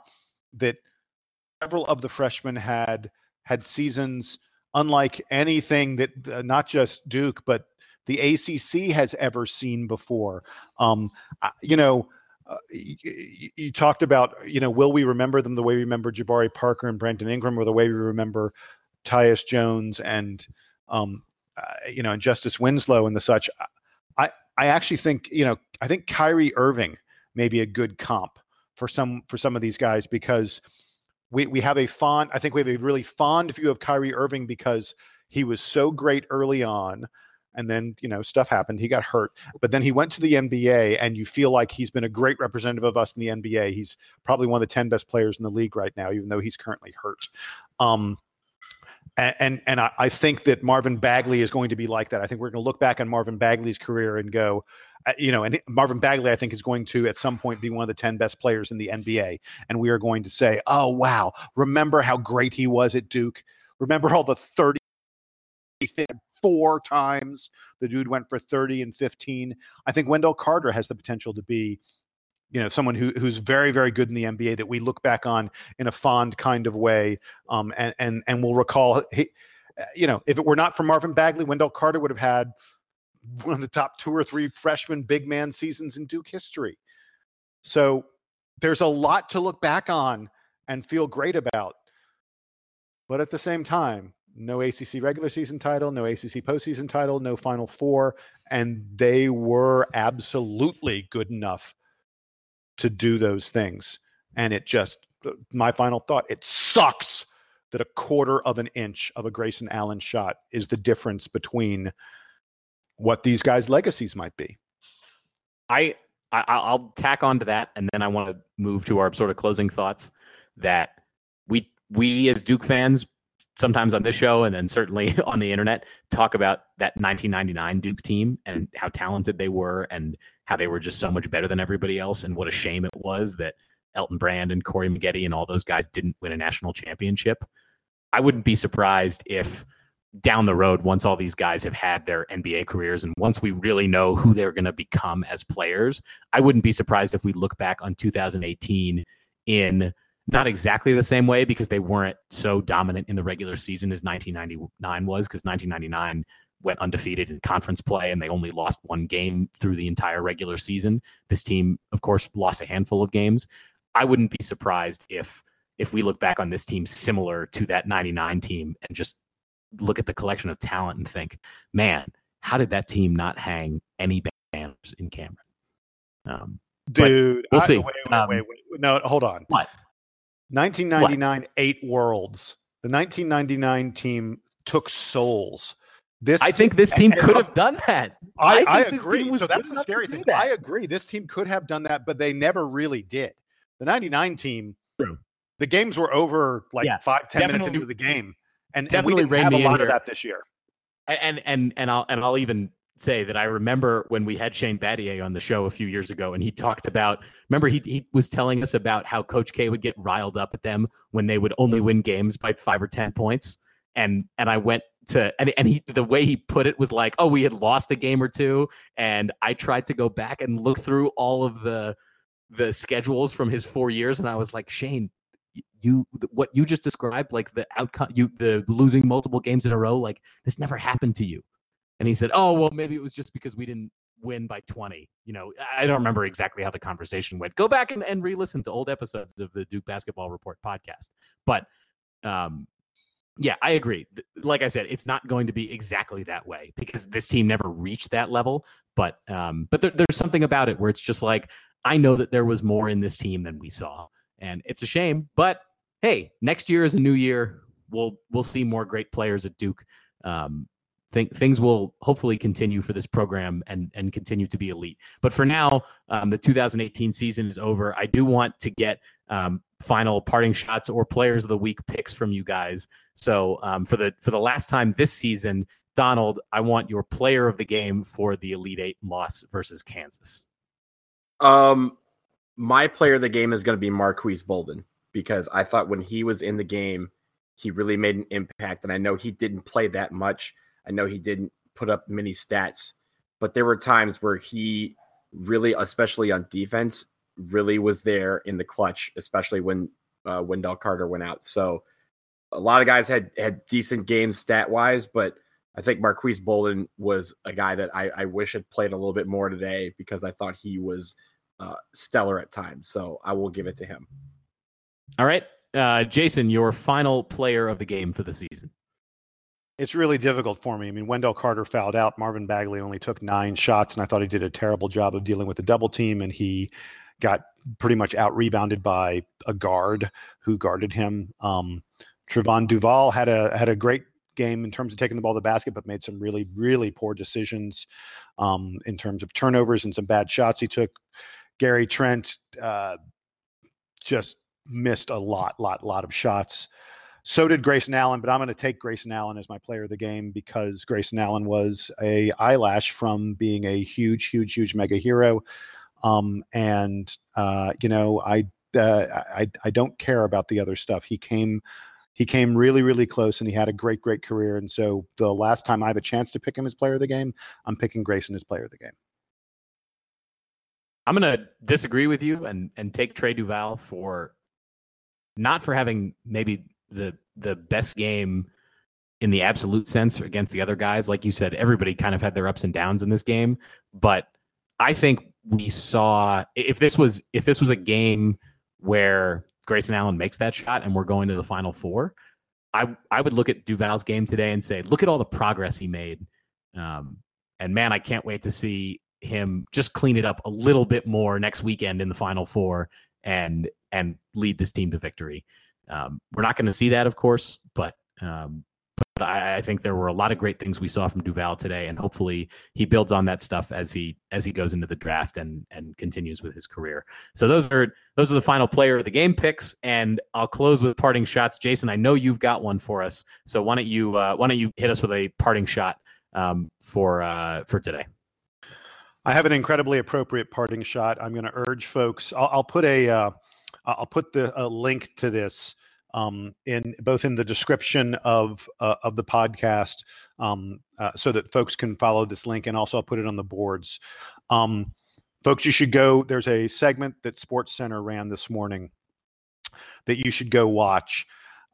that several of the freshmen had had seasons unlike anything that uh, not just Duke but the ACC has ever seen before. Um, you know. Uh, you, you, talked about, you know, will we remember them the way we remember Jabari Parker and Brandon Ingram, or the way we remember Tyus Jones and, um, uh, you know, and Justice Winslow and the such. I I actually think you know I think Kyrie Irving may be a good comp for some for some of these guys because we we have a fond I think we have a really fond view of Kyrie Irving because he was so great early on and then you know stuff happened. He got hurt but then he went to the nba and you feel like he's been a great representative of us in the nba he's probably one of the 10 best players in the league right now even though he's currently hurt. Um, and and, I, think that Marvin Bagley is going to be like that. I think we're going to look back on Marvin Bagley's career and go, uh, you know, and Marvin Bagley, I think, is going to at some point be one of the 10 best players in the NBA. And we are going to say, oh, wow, remember how great he was at Duke? Remember all the 30 four times the dude went for 30 and 15. I think Wendell Carter has the potential to be you know someone who who's very very good in the NBA that we look back on in a fond kind of way, um, and and and we'll recall. He, uh, you know, if it were not for Marvin Bagley, Wendell Carter would have had one of the top two or three freshman big man seasons in Duke history. So there's a lot to look back on and feel great about. But at the same time, no ACC regular season title, no ACC postseason title, no Final Four, and they were absolutely good enough to do those things. And it just, uh, my final thought, it sucks that a quarter of an inch of a Grayson Allen shot is the difference between what these guys' legacies might be. I, I will tack on to that, and then I want to move to our sort of closing thoughts. That we we as Duke fans sometimes on this show and then certainly on the internet talk about that 1999 Duke team and how talented they were and how they were just so much better than everybody else and what a shame it was that Elton Brand and Corey Maggette and all those guys didn't win a national championship. I wouldn't be surprised if down the road, once all these guys have had their NBA careers and once we really know who they're going to become as players, I wouldn't be surprised if we look back on 2018 in not exactly the same way because they weren't so dominant in the regular season as 1999 was because 1999 went undefeated in conference play and they only lost one game through the entire regular season. This team, of course, lost a handful of games. I wouldn't be surprised if if we look back on this team similar to that 99 team and just look at the collection of talent and think, man, how did that team not hang any banners in Cameron? Um, Dude, we'll I, see. Wait, wait, um, wait, wait, No, hold on. What? 1999, what? eight worlds. The 1999 team took souls. This I think this team could have done that. I, I, I agree. So that's the scary thing. I agree. This team could have done that, but they never really did. The 99 team, True. the games were over like yeah, five, ten minutes into the game. And, and we didn't have a lot of that this year. And and and I'll and I'll even say that I remember when we had Shane Battier on the show a few years ago, and he talked about. Remember, he he was telling us about how Coach K would get riled up at them when they would only win games by five or ten points. And and I went to and and he the way he put it was like, oh, we had lost a game or two, and I tried to go back and look through all of the the schedules from his four years, and I was like, Shane, you what you just described, like the outcome, you the losing multiple games in a row, like this never happened to you. And he said, "Oh well, maybe it was just because we didn't win by 20. You know, I don't remember exactly how the conversation went. Go back and, and re-listen to old episodes of the Duke Basketball Report podcast. But um, yeah, I agree. Like I said, it's not going to be exactly that way because this team never reached that level. But um, but there, there's something about it where it's just like I know that there was more in this team than we saw, and it's a shame. But hey, next year is a new year. We'll we'll see more great players at Duke. Um, think things will hopefully continue for this program and and continue to be elite. But for now, um, the 2018 season is over. I do want to get um, final parting shots or players of the week picks from you guys. So um, for the for the last time this season, Donald, I want your player of the game for the Elite Eight loss versus Kansas. Um, my player of the game is going to be Marques Bolden because I thought when he was in the game, he really made an impact. And I know he didn't play that much. I know he didn't put up many stats, but there were times where he really, especially on defense, really was there in the clutch, especially when uh, Wendell Carter went out. So a lot of guys had had decent games stat wise, but I think Marques Bolden was a guy that I, I, wish had played a little bit more today because I thought he was uh, stellar at times. So I will give it to him. All right, uh, Jason, your final player of the game for the season. It's really difficult for me. I mean, Wendell Carter fouled out. Marvin Bagley only took nine shots, and I thought he did a terrible job of dealing with the double team. And he got pretty much out rebounded by a guard who guarded him. Um, Trevon Duval had a had a great game in terms of taking the ball to the basket, but made some really really poor decisions um, in terms of turnovers and some bad shots he took. Gary Trent uh, just missed a lot, lot, lot of shots. So did Grayson Allen, but I'm going to take Grayson Allen as my player of the game because Grayson Allen was a eyelash from being a huge, huge, huge mega hero. Um, and uh, you know, I, uh, I I don't care about the other stuff. He came he came really really close, and he had a great great career. And so the last time I have a chance to pick him as player of the game, I'm picking Grayson as player of the game. I'm going to disagree with you and and take Trey Duval for not for having maybe the the best game in the absolute sense against the other guys. Like you said, everybody kind of had their ups and downs in this game, but I think we saw if this was if this was a game where Grayson Allen makes that shot and we're going to the final four, I I would look at Duval's game today and say, look at all the progress he made. Um, and man, I can't wait to see him just clean it up a little bit more next weekend in the final four and and lead this team to victory. Um, we're not going to see that, of course, but um, but I, I, think there were a lot of great things we saw from Duval today, and hopefully he builds on that stuff as he as he goes into the draft and and continues with his career. So those are those are the final player of the game picks, and I'll close with parting shots. Jason, I know you've got one for us, so why don't you uh, why don't you hit us with a parting shot um, for uh, for today? I have an incredibly appropriate parting shot. I'm going to urge folks. I'll, I'll put a uh, I'll put the link to this um, in both in the description of uh, of the podcast, um, uh, so that folks can follow this link, and also I'll put it on the boards. Um, folks, you should go. There's a segment that Sports Center ran this morning that you should go watch.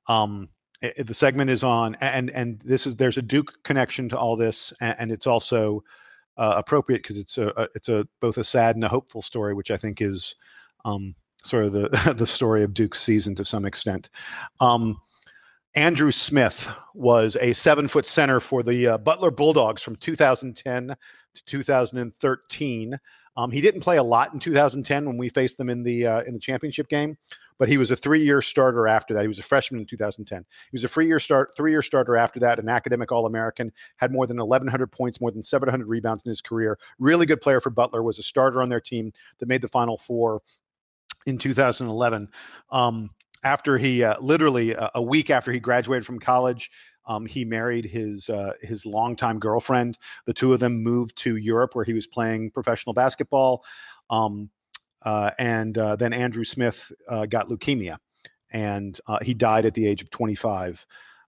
Um, it, the segment is on, and and this is there's a Duke connection to all this, and, and it's also uh, appropriate because it's a, it's a both a sad and a hopeful story, which I think is um, sort of the the story of Duke's season to some extent. Um, Andrew Smith was a seven foot center for the uh, Butler Bulldogs from 2010 to 2013. Um, he didn't play a lot in 2010 when we faced them in the uh, in the championship game, but he was a three year starter after that. He was a freshman in 2010. He was a three year start three year starter after that, an academic All American, had more than 1,100 points, more than 700 rebounds in his career. Really good player for Butler. Was a starter on their team that made the Final Four in 2011. Um, after he uh, literally uh, a week after he graduated from college, um, he married his uh, his longtime girlfriend. The two of them moved to Europe, where he was playing professional basketball. Um, uh, and uh, then Andrew Smith uh, got leukemia, and he died at the age of 25.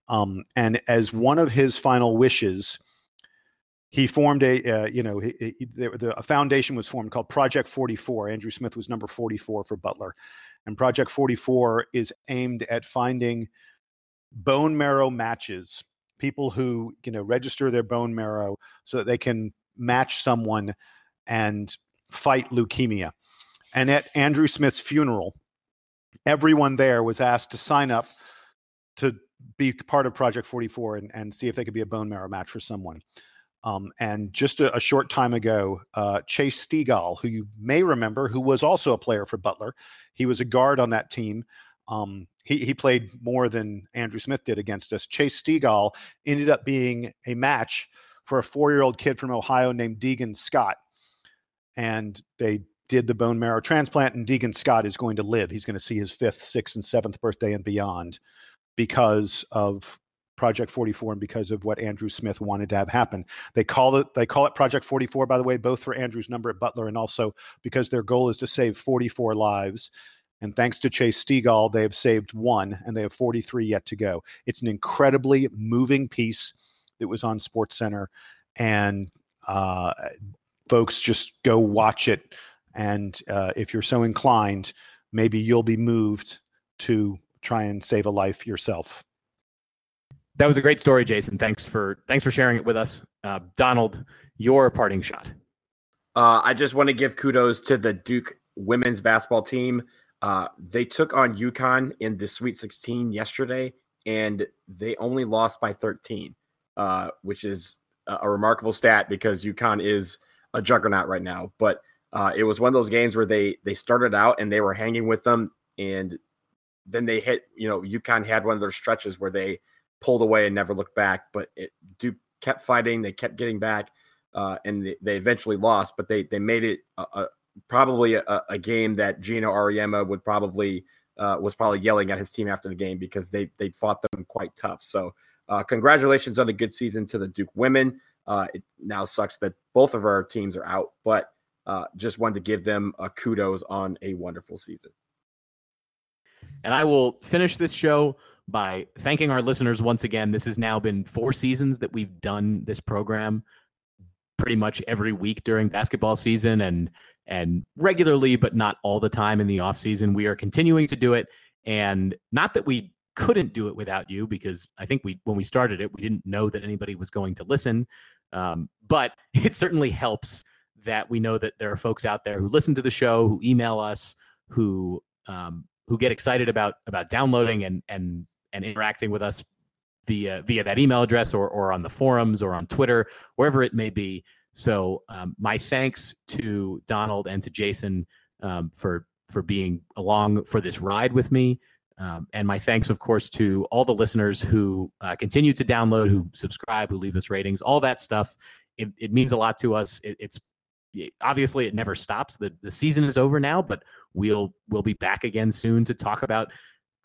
Um, and as one of his final wishes, he formed a uh, you know he, he, the, a foundation was formed called project 44 andrew smith was number 44 for butler and project 44 is aimed at finding bone marrow matches people who you know register their bone marrow so that they can match someone and fight leukemia. And at Andrew Smith's funeral, everyone there was asked to sign up to be part of Project 44 and, and see if they could be a bone marrow match for someone. Um, and just a, a, short time ago, uh, Chase Stigall, who you may remember, who was also a player for Butler, he was a guard on that team. Um, he, he played more than Andrew Smith did against us. Chase Stigall ended up being a match for a four year old kid from Ohio named Deegan Scott. And they did the bone marrow transplant, and Deegan Scott is going to live. He's going to see his fifth, sixth, and seventh birthday and beyond because of Project 44 and because of what Andrew Smith wanted to have happen. They call it they call it Project 44 by the way both for Andrew's number at Butler and also because their goal is to save 44 lives. And thanks to Chase Stigall, they have saved one and they have 43 yet to go. It's an incredibly moving piece that was on Sports Center and uh, folks just go watch it and uh, if you're so inclined, maybe you'll be moved to try and save a life yourself. That was a great story, Jason. Thanks for thanks for sharing it with us, uh, Donald. Your parting shot. Uh, I just want to give kudos to the Duke women's basketball team. Uh, they took on UConn in the Sweet 16 yesterday, and they only lost by 13, uh, which is a, a remarkable stat because UConn is a juggernaut right now. But uh, it was one of those games where they they started out and they were hanging with them, and then they hit. You know, UConn had one of their stretches where they pulled away and never looked back. But it Duke kept fighting. They kept getting back, uh, and they, they, eventually lost. But they they made it a, a, probably a, a, game that Geno Auriemma would probably uh, was probably yelling at his team after the game because they they fought them quite tough. So uh, congratulations on a good season to the Duke women. Uh, it now sucks that both of our teams are out, but uh, just wanted to give them a kudos on a wonderful season. And I will finish this show by thanking our listeners once again. This has now been four seasons that we've done this program pretty much every week during basketball season and and regularly but not all the time in the off season we are continuing to do it and not that we couldn't do it without you because i think we when we started it we didn't know that anybody was going to listen um, but it certainly helps that we know that there are folks out there who listen to the show, who email us, who um, who get excited about about downloading and and and interacting with us via via that email address or or on the forums or on Twitter, wherever it may be. So um, my thanks to Donald and to Jason um, for for being along for this ride with me. Um, and my thanks, of course, to all the listeners who uh, continue to download, who subscribe, who leave us ratings, all that stuff. It, it means a lot to us. It, it's obviously it never stops. The the season is over now, but we'll we'll be back again soon to talk about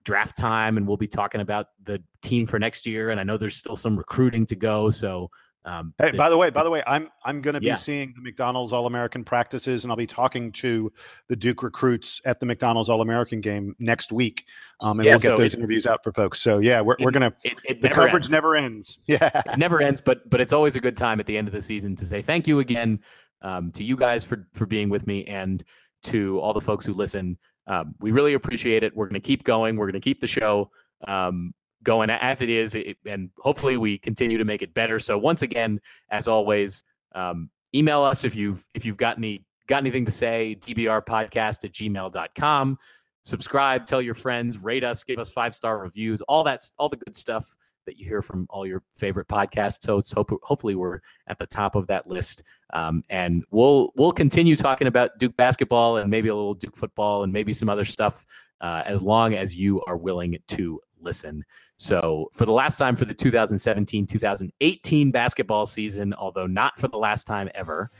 draft time and we'll be talking about the team for next year. And I know there's still some recruiting to go. So um, hey, the, by the way, by the way, I'm I'm going to be yeah. seeing the McDonald's All American practices, and I'll be talking to the Duke recruits at the McDonald's All American game next week, um, and yeah, we'll get so those it, interviews out for folks. So yeah, we're, it, we're gonna it, it the coverage ends. never ends. Yeah, it never ends, but but it's always a good time at the end of the season to say thank you again um, to you guys for for being with me and to all the folks who listen. Um, we really appreciate it. We're going to keep going. We're going to keep the show um, going as it is, it, and hopefully we continue to make it better. So once again, as always, um, email us if you've if you've got any got anything to say. dbrpodcast at gmail.com. Subscribe, tell your friends, rate us, give us five star reviews, all that, all the good stuff that you hear from all your favorite podcast hosts. Hope, hopefully, we're at the top of that list, um, and we'll we'll continue talking about Duke basketball and maybe a little Duke football and maybe some other stuff uh, as long as you are willing to listen. So, for the last time for the 2017 2018 basketball season, although not for the last time ever.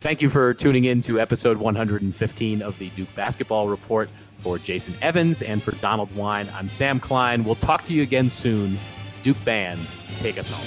Thank you for tuning in to episode 115 of the Duke Basketball Report. For Jason Evans and for Donald Wine, I'm Sam Klein. We'll talk to you again soon. Duke Band, take us home.